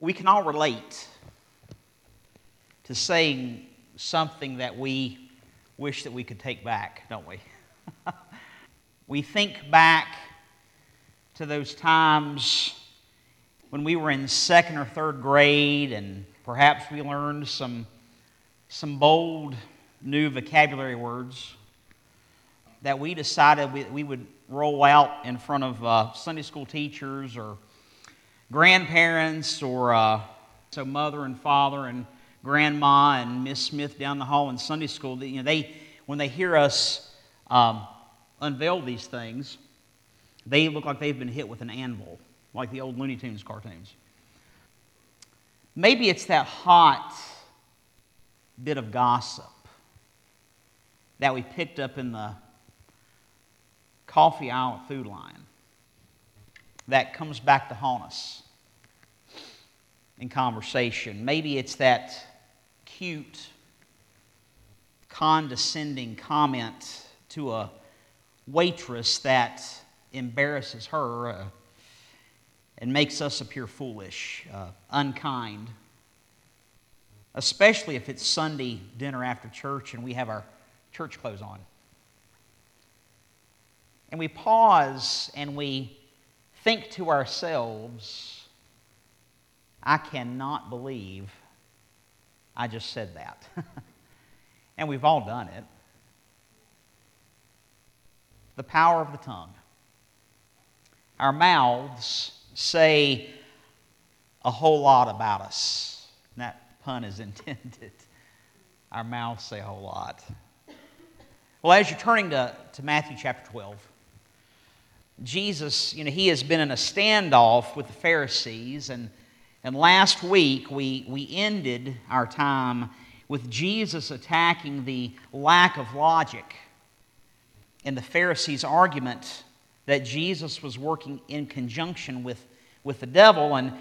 we can all relate to saying something that we wish that we could take back, don't we? we think back to those times when we were in second or third grade and perhaps we learned some, some bold new vocabulary words that we decided we, we would roll out in front of uh, Sunday school teachers or grandparents or uh, so mother and father and grandma and Miss Smith down the hall in Sunday school. You know, they when they hear us um, unveil these things, they look like they've been hit with an anvil, like the old Looney Tunes cartoons. Maybe it's that hot bit of gossip that we picked up in the coffee aisle food line that comes back to haunt us in conversation. Maybe it's that cute, condescending comment to a waitress that embarrasses her uh, and makes us appear foolish, uh, unkind, especially if it's Sunday dinner after church and we have our church clothes on. And we pause and we think to ourselves, I cannot believe I just said that. and we've all done it. The power of the tongue. Our mouths say a whole lot about us. And that pun is intended. Our mouths say a whole lot. Well, as you're turning to, to Matthew chapter 12, Jesus, you know, he has been in a standoff with the Pharisees. And, and last week, we, we ended our time with Jesus attacking the lack of logic in the Pharisees' argument that Jesus was working in conjunction with, with the devil. And,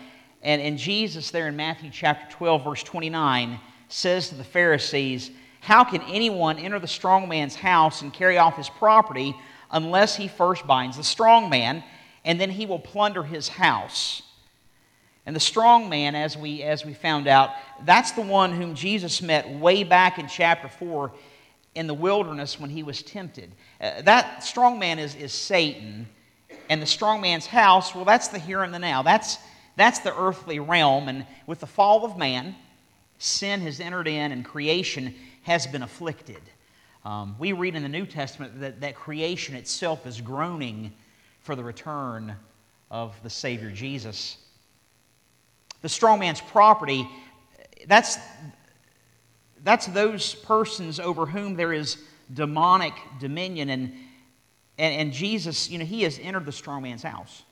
and, and Jesus, there in Matthew chapter 12, verse 29, says to the Pharisees, How can anyone enter the strong man's house and carry off his property unless he first binds the strong man, and then he will plunder his house. And the strong man, as we, as we found out, that's the one whom Jesus met way back in chapter 4 in the wilderness when he was tempted. Uh, that strong man is, is Satan. And the strong man's house, well, that's the here and the now. That's, that's the earthly realm. And with the fall of man, sin has entered in and creation has been afflicted. Um, we read in the New Testament that, that creation itself is groaning for the return of the Savior Jesus. The strong man's property, that's, that's those persons over whom there is demonic dominion. And, and, and Jesus, you know, he has entered the strong man's house.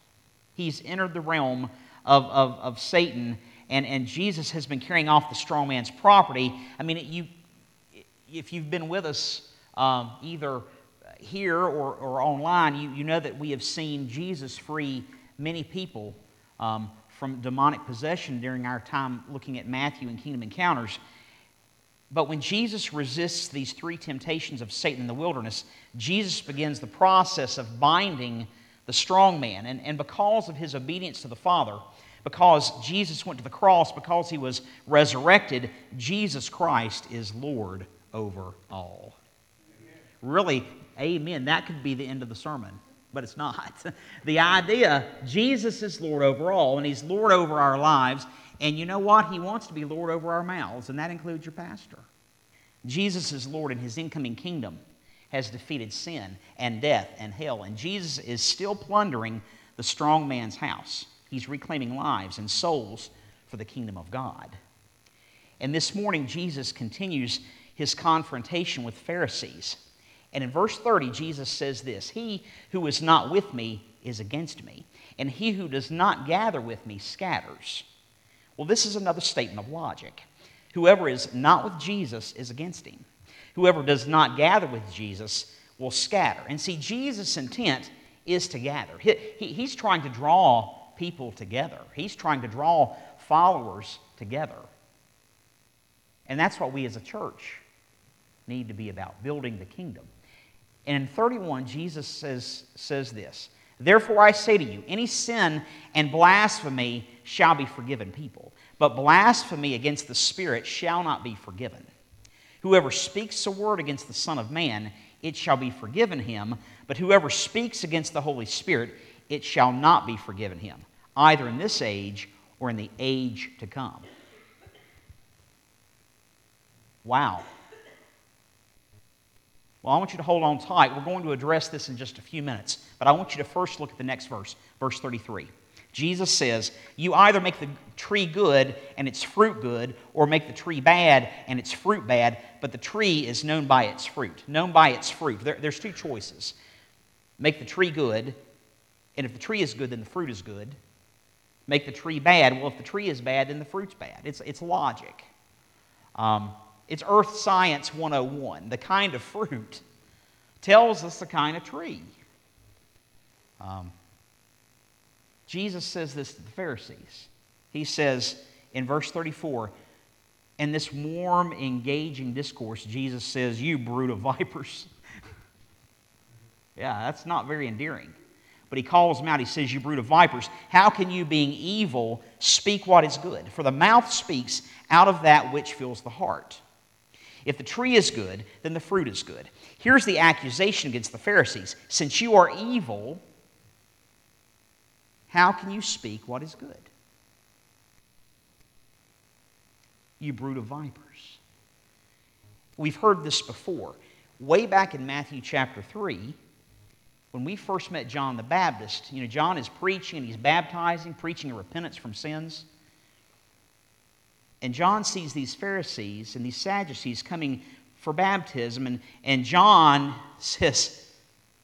He's entered the realm of, of, of Satan, and, and Jesus has been carrying off the strong man's property. I mean, you, if you've been with us um, either here or, or online, you, you know that we have seen Jesus free many people um, from demonic possession during our time looking at Matthew and Kingdom Encounters. But when Jesus resists these three temptations of Satan in the wilderness, Jesus begins the process of binding the strong man. And, and because of his obedience to the Father, because Jesus went to the cross, because he was resurrected, Jesus Christ is Lord over all. Really, amen, that could be the end of the sermon, but it's not. the idea, Jesus is Lord over all, and He's Lord over our lives. And you know what? He wants to be Lord over our mouths, and that includes your pastor. Jesus is Lord and His incoming kingdom has defeated sin and death and hell, and Jesus is still plundering the strong man's house. He's reclaiming lives and souls for the kingdom of God. And this morning, Jesus continues his confrontation with Pharisees. And in verse 30, Jesus says this He who is not with me is against me, and he who does not gather with me scatters. Well, this is another statement of logic. Whoever is not with Jesus is against him. Whoever does not gather with Jesus will scatter. And see, Jesus' intent is to gather. He, he, he's trying to draw people together, he's trying to draw followers together. And that's what we as a church need to be about building the kingdom. And in 31, Jesus says, says this Therefore I say to you, any sin and blasphemy shall be forgiven people, but blasphemy against the Spirit shall not be forgiven. Whoever speaks a word against the Son of Man, it shall be forgiven him, but whoever speaks against the Holy Spirit, it shall not be forgiven him, either in this age or in the age to come. Wow. Well, I want you to hold on tight. We're going to address this in just a few minutes, but I want you to first look at the next verse, verse 33. Jesus says, You either make the tree good and its fruit good, or make the tree bad and its fruit bad, but the tree is known by its fruit. Known by its fruit. There, there's two choices make the tree good, and if the tree is good, then the fruit is good. Make the tree bad. Well, if the tree is bad, then the fruit's bad. It's, it's logic. Um, it's Earth Science 101. The kind of fruit tells us the kind of tree. Um, Jesus says this to the Pharisees. He says in verse 34, in this warm, engaging discourse, Jesus says, You brood of vipers. yeah, that's not very endearing. But he calls them out. He says, You brood of vipers, how can you, being evil, speak what is good? For the mouth speaks out of that which fills the heart. If the tree is good, then the fruit is good. Here's the accusation against the Pharisees Since you are evil, how can you speak what is good? You brood of vipers. We've heard this before. Way back in Matthew chapter 3, when we first met John the Baptist, you know, John is preaching and he's baptizing, preaching repentance from sins. And John sees these Pharisees and these Sadducees coming for baptism. And, and John says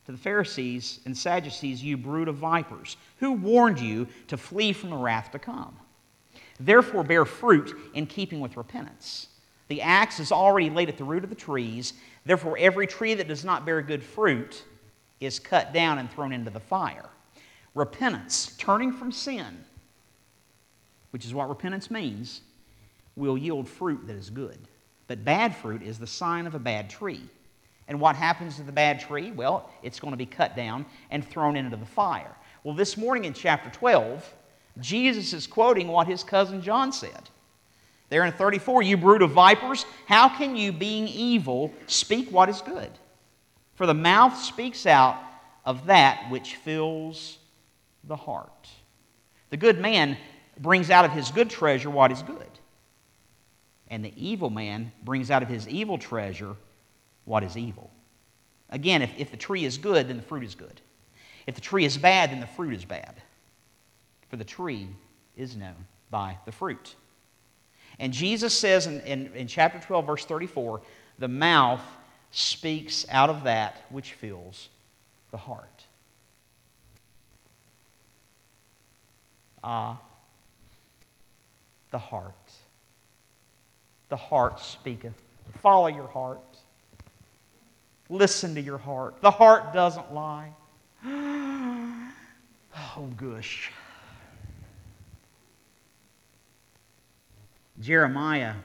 to the Pharisees and Sadducees, You brood of vipers, who warned you to flee from the wrath to come? Therefore, bear fruit in keeping with repentance. The axe is already laid at the root of the trees. Therefore, every tree that does not bear good fruit is cut down and thrown into the fire. Repentance, turning from sin, which is what repentance means, will yield fruit that is good. But bad fruit is the sign of a bad tree. And what happens to the bad tree? Well, it's going to be cut down and thrown into the fire. Well, this morning in chapter 12, Jesus is quoting what his cousin John said. There in 34, you brood of vipers, how can you, being evil, speak what is good? For the mouth speaks out of that which fills the heart. The good man brings out of his good treasure what is good and the evil man brings out of his evil treasure what is evil. Again, if, if the tree is good, then the fruit is good. If the tree is bad, then the fruit is bad. For the tree is known by the fruit. And Jesus says in, in, in chapter 12, verse 34, the mouth speaks out of that which fills the heart. Ah, the heart the heart speaketh. Follow your heart. Listen to your heart. The heart doesn't lie. oh, gosh. Jeremiah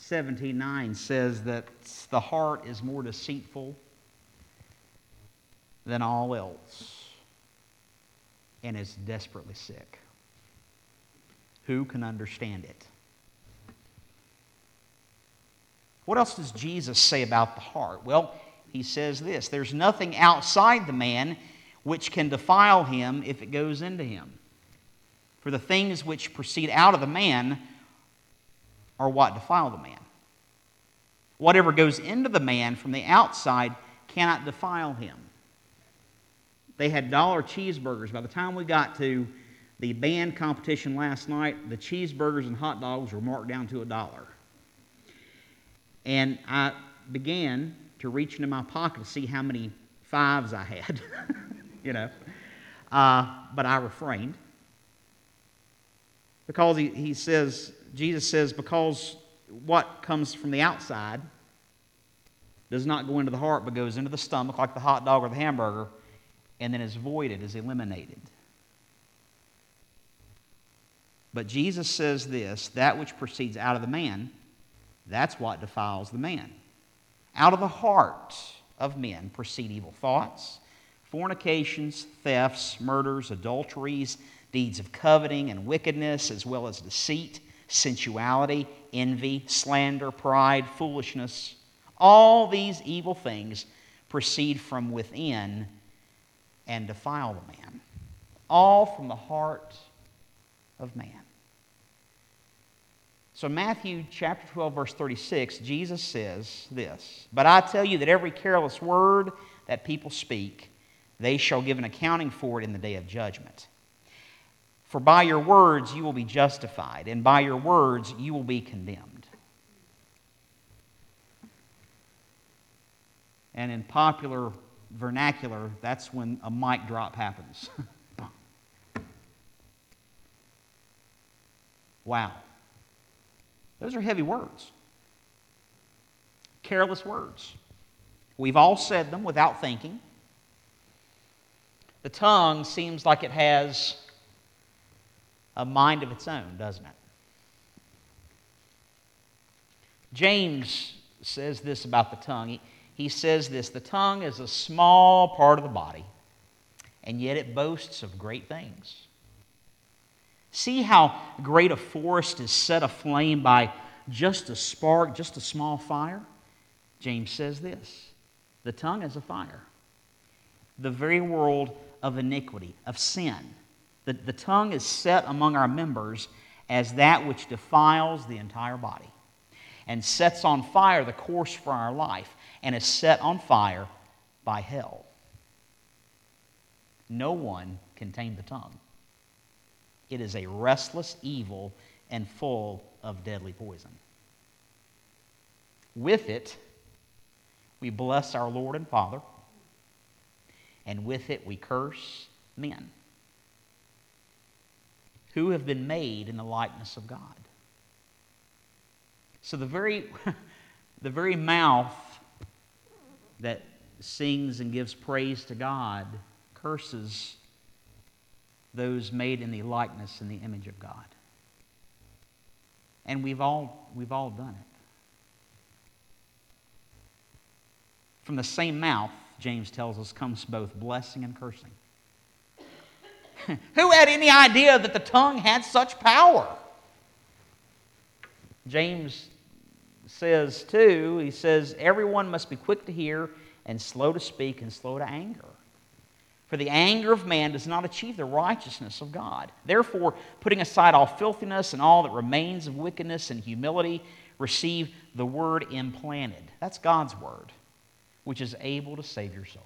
17:9 says that the heart is more deceitful than all else and is desperately sick. Who can understand it? What else does Jesus say about the heart? Well, he says this there's nothing outside the man which can defile him if it goes into him. For the things which proceed out of the man are what defile the man. Whatever goes into the man from the outside cannot defile him. They had dollar cheeseburgers. By the time we got to the band competition last night, the cheeseburgers and hot dogs were marked down to a dollar. And I began to reach into my pocket to see how many fives I had, you know. Uh, but I refrained. Because he, he says, Jesus says, because what comes from the outside does not go into the heart but goes into the stomach like the hot dog or the hamburger and then is voided, is eliminated. But Jesus says this that which proceeds out of the man that's what defiles the man. Out of the heart of men proceed evil thoughts, fornications, thefts, murders, adulteries, deeds of coveting and wickedness, as well as deceit, sensuality, envy, slander, pride, foolishness. All these evil things proceed from within and defile the man. All from the heart of man. So, Matthew chapter 12, verse 36, Jesus says this But I tell you that every careless word that people speak, they shall give an accounting for it in the day of judgment. For by your words you will be justified, and by your words you will be condemned. And in popular vernacular, that's when a mic drop happens. wow. Those are heavy words, careless words. We've all said them without thinking. The tongue seems like it has a mind of its own, doesn't it? James says this about the tongue. He, he says this the tongue is a small part of the body, and yet it boasts of great things. See how great a forest is set aflame by just a spark, just a small fire? James says this the tongue is a fire, the very world of iniquity, of sin. The, the tongue is set among our members as that which defiles the entire body and sets on fire the course for our life and is set on fire by hell. No one can tame the tongue. It is a restless evil and full of deadly poison. With it, we bless our Lord and Father, and with it, we curse men who have been made in the likeness of God. So the very, the very mouth that sings and gives praise to God curses those made in the likeness and the image of God. And we've all, we've all done it. From the same mouth, James tells us, comes both blessing and cursing. Who had any idea that the tongue had such power? James says, too, he says, everyone must be quick to hear and slow to speak and slow to anger. For the anger of man does not achieve the righteousness of God. Therefore, putting aside all filthiness and all that remains of wickedness and humility, receive the word implanted. That's God's word, which is able to save your souls.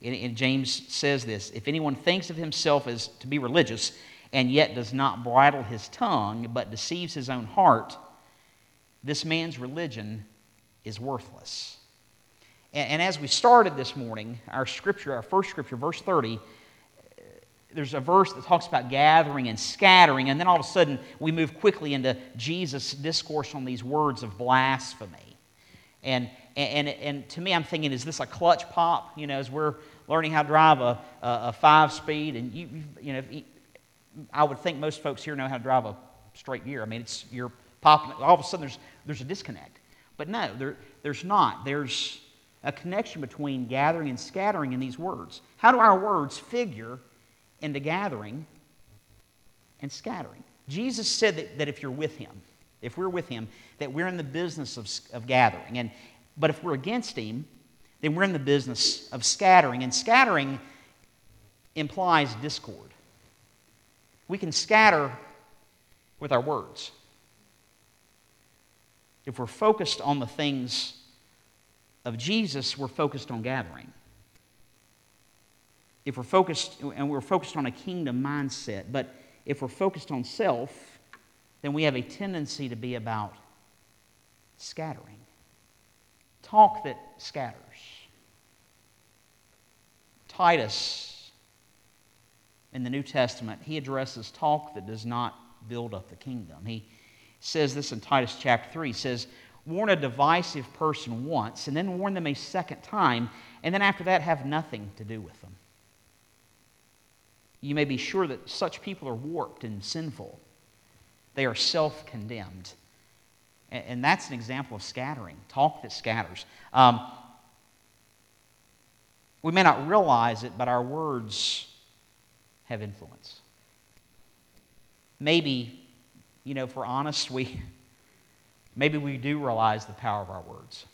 And James says this if anyone thinks of himself as to be religious and yet does not bridle his tongue but deceives his own heart, this man's religion is worthless. And, and as we started this morning, our scripture, our first scripture, verse 30, there's a verse that talks about gathering and scattering, and then all of a sudden we move quickly into Jesus' discourse on these words of blasphemy. And, and, and to me, I'm thinking, is this a clutch pop? You know, as we're learning how to drive a, a, five speed, and you, you know, I would think most folks here know how to drive a straight gear. I mean, it's you're popping. All of a sudden, there's there's a disconnect. But no, there, there's not. There's a connection between gathering and scattering in these words. How do our words figure into gathering and scattering? Jesus said that, that if you're with him, if we're with him, that we're in the business of, of gathering. And, but if we're against him, then we're in the business of scattering. And scattering implies discord. We can scatter with our words. If we're focused on the things of Jesus, we're focused on gathering. If we're focused, and we're focused on a kingdom mindset, but if we're focused on self, then we have a tendency to be about scattering. Talk that scatters. Titus, in the New Testament, he addresses talk that does not build up the kingdom. He says this in Titus chapter 3. He says, warn a divisive person once, and then warn them a second time, and then after that, have nothing to do with them. You may be sure that such people are warped and sinful. They are self condemned. And that's an example of scattering, talk that scatters. Um, We may not realize it, but our words have influence. Maybe, you know, if we're honest, we maybe we do realize the power of our words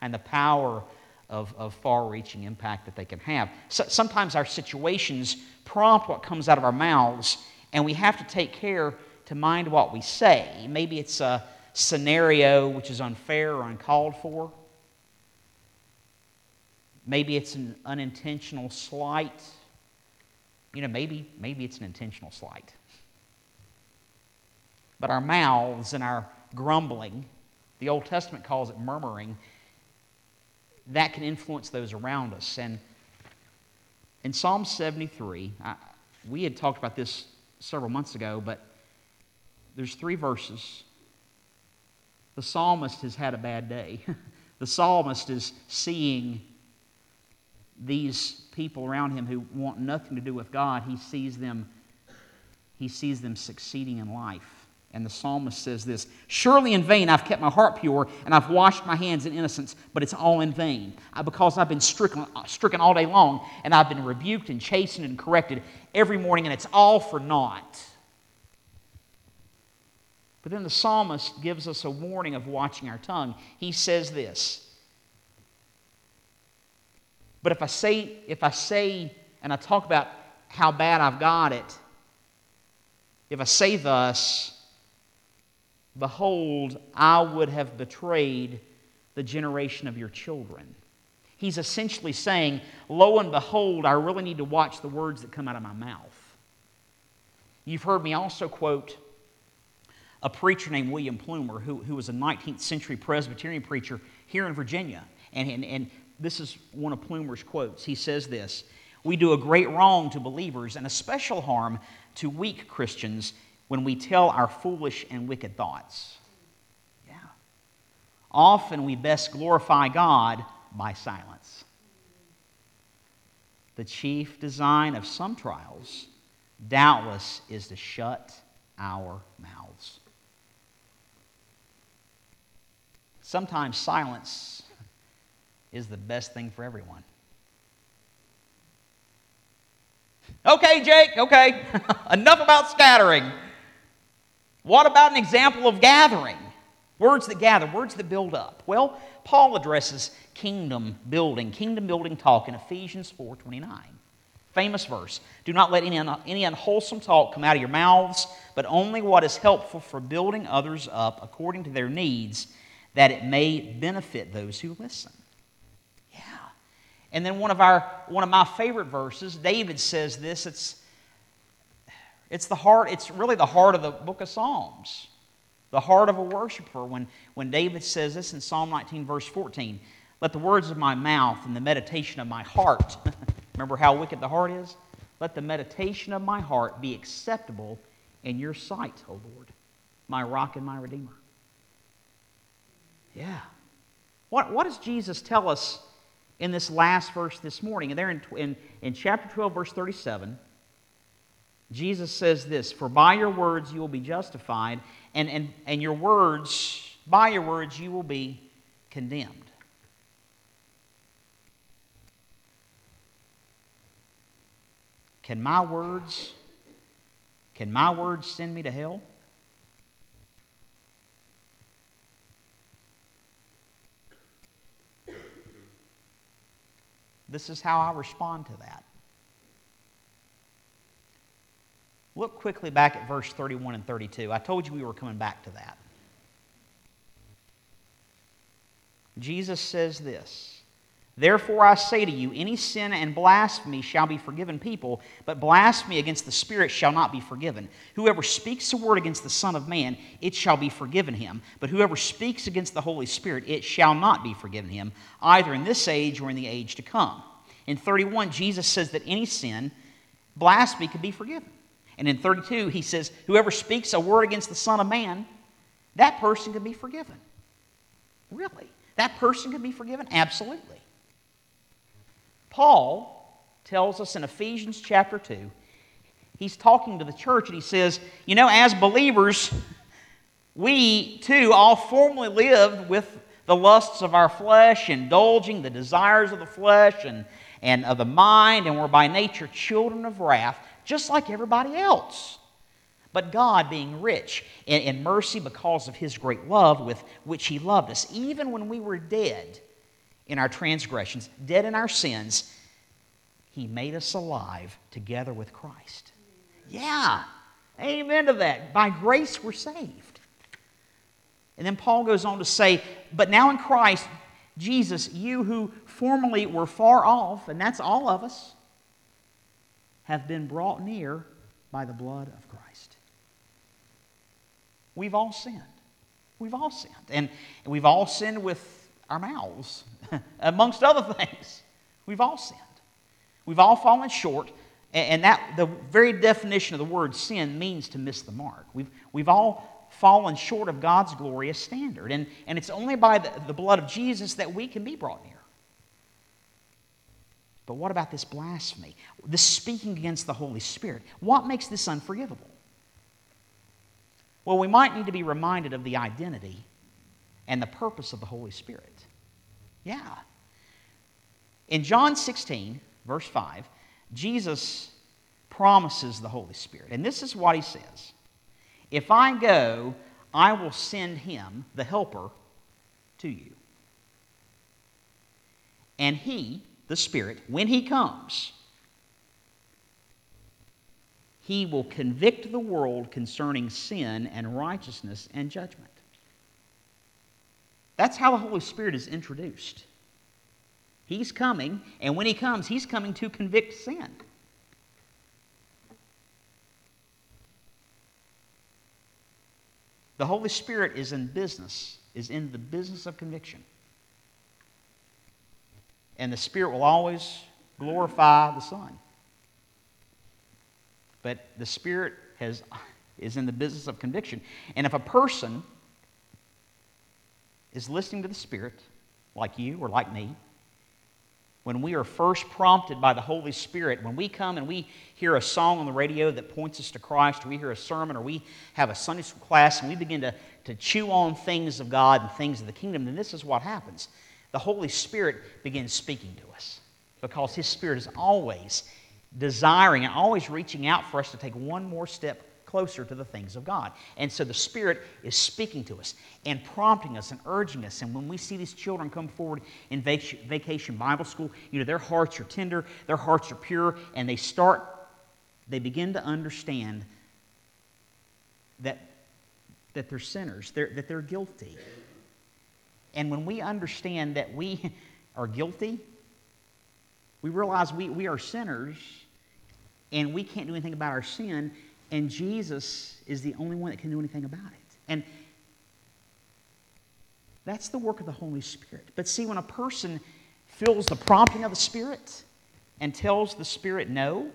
and the power of, of far reaching impact that they can have. So, sometimes our situations prompt what comes out of our mouths, and we have to take care to mind what we say. Maybe it's a scenario which is unfair or uncalled for. Maybe it's an unintentional slight. You know, maybe, maybe it's an intentional slight. But our mouths and our grumbling, the Old Testament calls it murmuring, that can influence those around us. And in Psalm 73, I, we had talked about this several months ago, but there's three verses. The psalmist has had a bad day. the psalmist is seeing these people around him who want nothing to do with God. He sees them, he sees them succeeding in life. And the psalmist says this Surely in vain I've kept my heart pure and I've washed my hands in innocence, but it's all in vain because I've been stricken, uh, stricken all day long and I've been rebuked and chastened and corrected every morning, and it's all for naught. But then the psalmist gives us a warning of watching our tongue. He says this But if I say, if I say, and I talk about how bad I've got it, if I say thus, Behold, I would have betrayed the generation of your children. He's essentially saying, Lo and behold, I really need to watch the words that come out of my mouth. You've heard me also quote a preacher named William Plumer, who, who was a 19th century Presbyterian preacher here in Virginia. And, and, and this is one of Plumer's quotes. He says this We do a great wrong to believers and a special harm to weak Christians when we tell our foolish and wicked thoughts. Yeah. Often we best glorify God by silence. The chief design of some trials, doubtless, is to shut our mouths. Sometimes silence is the best thing for everyone. Okay, Jake, okay. Enough about scattering. What about an example of gathering? Words that gather, words that build up. Well, Paul addresses kingdom building, kingdom building talk in Ephesians 4:29. Famous verse. Do not let any, any unwholesome talk come out of your mouths, but only what is helpful for building others up according to their needs, that it may benefit those who listen. Yeah. And then one of our one of my favorite verses, David says this, it's it's the heart, it's really the heart of the book of Psalms. The heart of a worshiper. When, when David says this in Psalm 19, verse 14, let the words of my mouth and the meditation of my heart, remember how wicked the heart is? Let the meditation of my heart be acceptable in your sight, O Lord, my rock and my redeemer. Yeah. What, what does Jesus tell us in this last verse this morning? And there in, in, in chapter 12, verse 37, Jesus says this For by your words you will be justified, and, and, and your words, by your words, you will be condemned. Can my words, can my words send me to hell? This is how I respond to that. Look quickly back at verse 31 and 32. I told you we were coming back to that. Jesus says this Therefore I say to you, any sin and blasphemy shall be forgiven people, but blasphemy against the Spirit shall not be forgiven. Whoever speaks a word against the Son of Man, it shall be forgiven him. But whoever speaks against the Holy Spirit, it shall not be forgiven him, either in this age or in the age to come. In 31, Jesus says that any sin, blasphemy, could be forgiven. And in 32, he says, Whoever speaks a word against the Son of Man, that person can be forgiven. Really? That person can be forgiven? Absolutely. Paul tells us in Ephesians chapter 2, he's talking to the church and he says, You know, as believers, we too all formerly lived with the lusts of our flesh, indulging the desires of the flesh, and, and of the mind, and we're by nature children of wrath, just like everybody else. But God, being rich in, in mercy because of his great love with which he loved us, even when we were dead in our transgressions, dead in our sins, he made us alive together with Christ. Yeah, amen to that. By grace we're saved. And then Paul goes on to say, But now in Christ, Jesus, you who formerly were far off, and that's all of us, have been brought near by the blood of Christ. We've all sinned. We've all sinned. And, we've all sinned with our mouths, amongst other things. We've all sinned. We've all fallen short. And that the very definition of the word sin means to miss the mark. We've, we've all fallen short of God's glorious standard. And, and it's only by the, the blood of Jesus that we can be brought near. But what about this blasphemy? This speaking against the Holy Spirit. What makes this unforgivable? Well, we might need to be reminded of the identity and the purpose of the Holy Spirit. Yeah. In John 16, verse 5, Jesus promises the Holy Spirit. And this is what he says If I go, I will send him, the Helper, to you. And he, the Spirit, when he comes, he will convict the world concerning sin and righteousness and judgment. That's how the Holy Spirit is introduced. He's coming, and when he comes, he's coming to convict sin. The Holy Spirit is in business, is in the business of conviction. And the Spirit will always glorify the Son. But the Spirit has, is in the business of conviction. And if a person is listening to the Spirit, like you or like me, when we are first prompted by the Holy Spirit, when we come and we hear a song on the radio that points us to Christ, or we hear a sermon, or we have a Sunday school class and we begin to, to chew on things of God and things of the kingdom, then this is what happens. The Holy Spirit begins speaking to us because His Spirit is always desiring and always reaching out for us to take one more step closer to the things of God. And so the Spirit is speaking to us and prompting us and urging us. And when we see these children come forward in vacation Bible school, you know, their hearts are tender, their hearts are pure, and they start, they begin to understand that, that they're sinners, they're, that they're guilty. And when we understand that we are guilty, we realize we, we are sinners and we can't do anything about our sin and Jesus is the only one that can do anything about it. And that's the work of the Holy Spirit. But see, when a person feels the prompting of the Spirit and tells the Spirit no,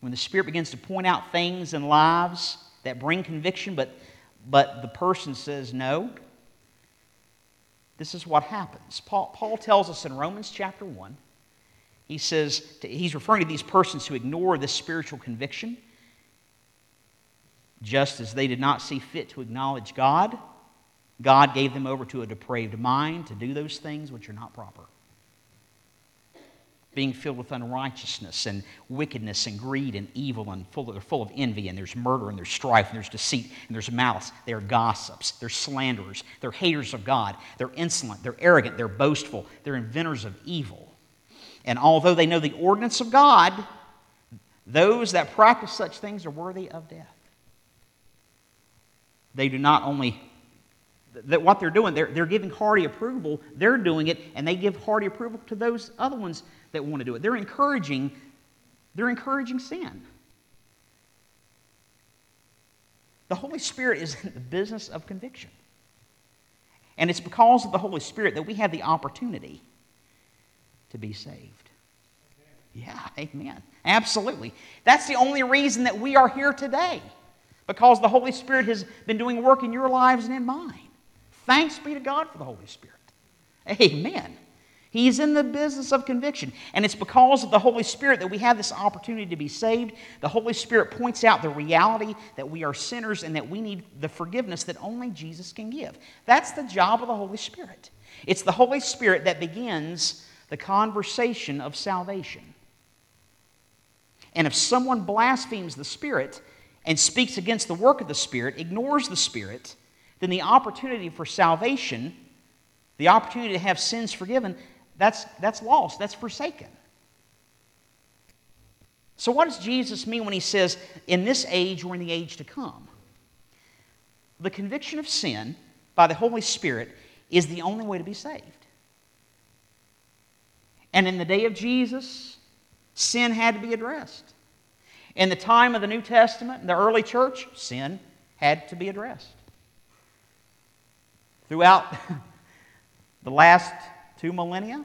when the Spirit begins to point out things in lives that bring conviction, but, but the person says no, this is what happens. Paul, Paul tells us in Romans chapter 1 he says, he's referring to these persons who ignore this spiritual conviction, just as they did not see fit to acknowledge God. God gave them over to a depraved mind to do those things which are not proper. Being filled with unrighteousness and wickedness and greed and evil and full of, they're full of envy and there's murder and there's strife and there's deceit and there's malice. They're gossips. They're slanderers. They're haters of God. They're insolent. They're arrogant. They're boastful. They're inventors of evil. And although they know the ordinance of God, those that practice such things are worthy of death. They do not only, that what they're doing, they're, they're giving hearty approval, they're doing it, and they give hearty approval to those other ones that want to do it. They're encouraging, they're encouraging sin. The Holy Spirit is in the business of conviction. And it's because of the Holy Spirit that we have the opportunity to be saved. Yeah, amen. Absolutely. That's the only reason that we are here today, because the Holy Spirit has been doing work in your lives and in mine. Thanks be to God for the Holy Spirit. Amen. He's in the business of conviction. And it's because of the Holy Spirit that we have this opportunity to be saved. The Holy Spirit points out the reality that we are sinners and that we need the forgiveness that only Jesus can give. That's the job of the Holy Spirit. It's the Holy Spirit that begins the conversation of salvation. And if someone blasphemes the Spirit and speaks against the work of the Spirit, ignores the Spirit, then the opportunity for salvation, the opportunity to have sins forgiven, that's, that's lost, that's forsaken. So, what does Jesus mean when he says, in this age or in the age to come? The conviction of sin by the Holy Spirit is the only way to be saved. And in the day of Jesus, sin had to be addressed. In the time of the New Testament, the early church, sin had to be addressed. Throughout the last two millennia,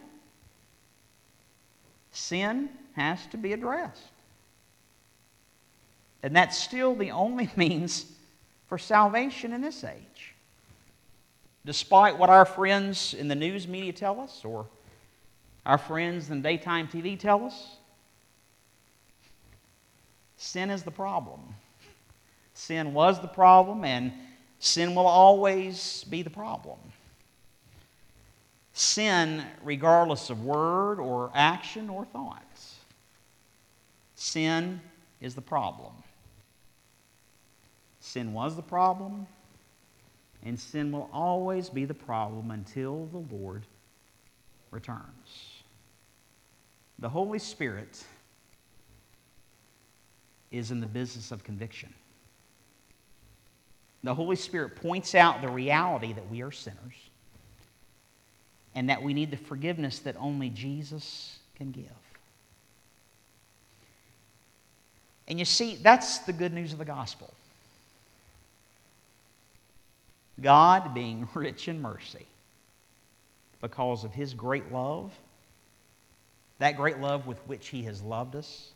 sin has to be addressed. And that's still the only means for salvation in this age. Despite what our friends in the news media tell us, or our friends in daytime TV tell us, sin is the problem. Sin was the problem, and sin will always be the problem. Sin, regardless of word or action or thoughts, sin is the problem. Sin was the problem, and sin will always be the problem until the Lord returns. The Holy Spirit is in the business of conviction. The Holy Spirit points out the reality that we are sinners and that we need the forgiveness that only Jesus can give. And you see, that's the good news of the gospel. God being rich in mercy because of his great love, that great love with which he has loved us,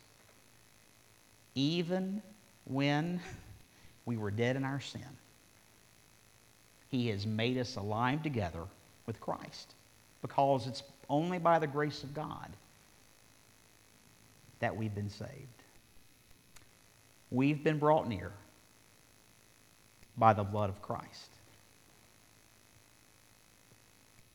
even when we were dead in our sin. He has made us alive together with Christ because it's only by the grace of God that we've been saved. We've been brought near by the blood of Christ.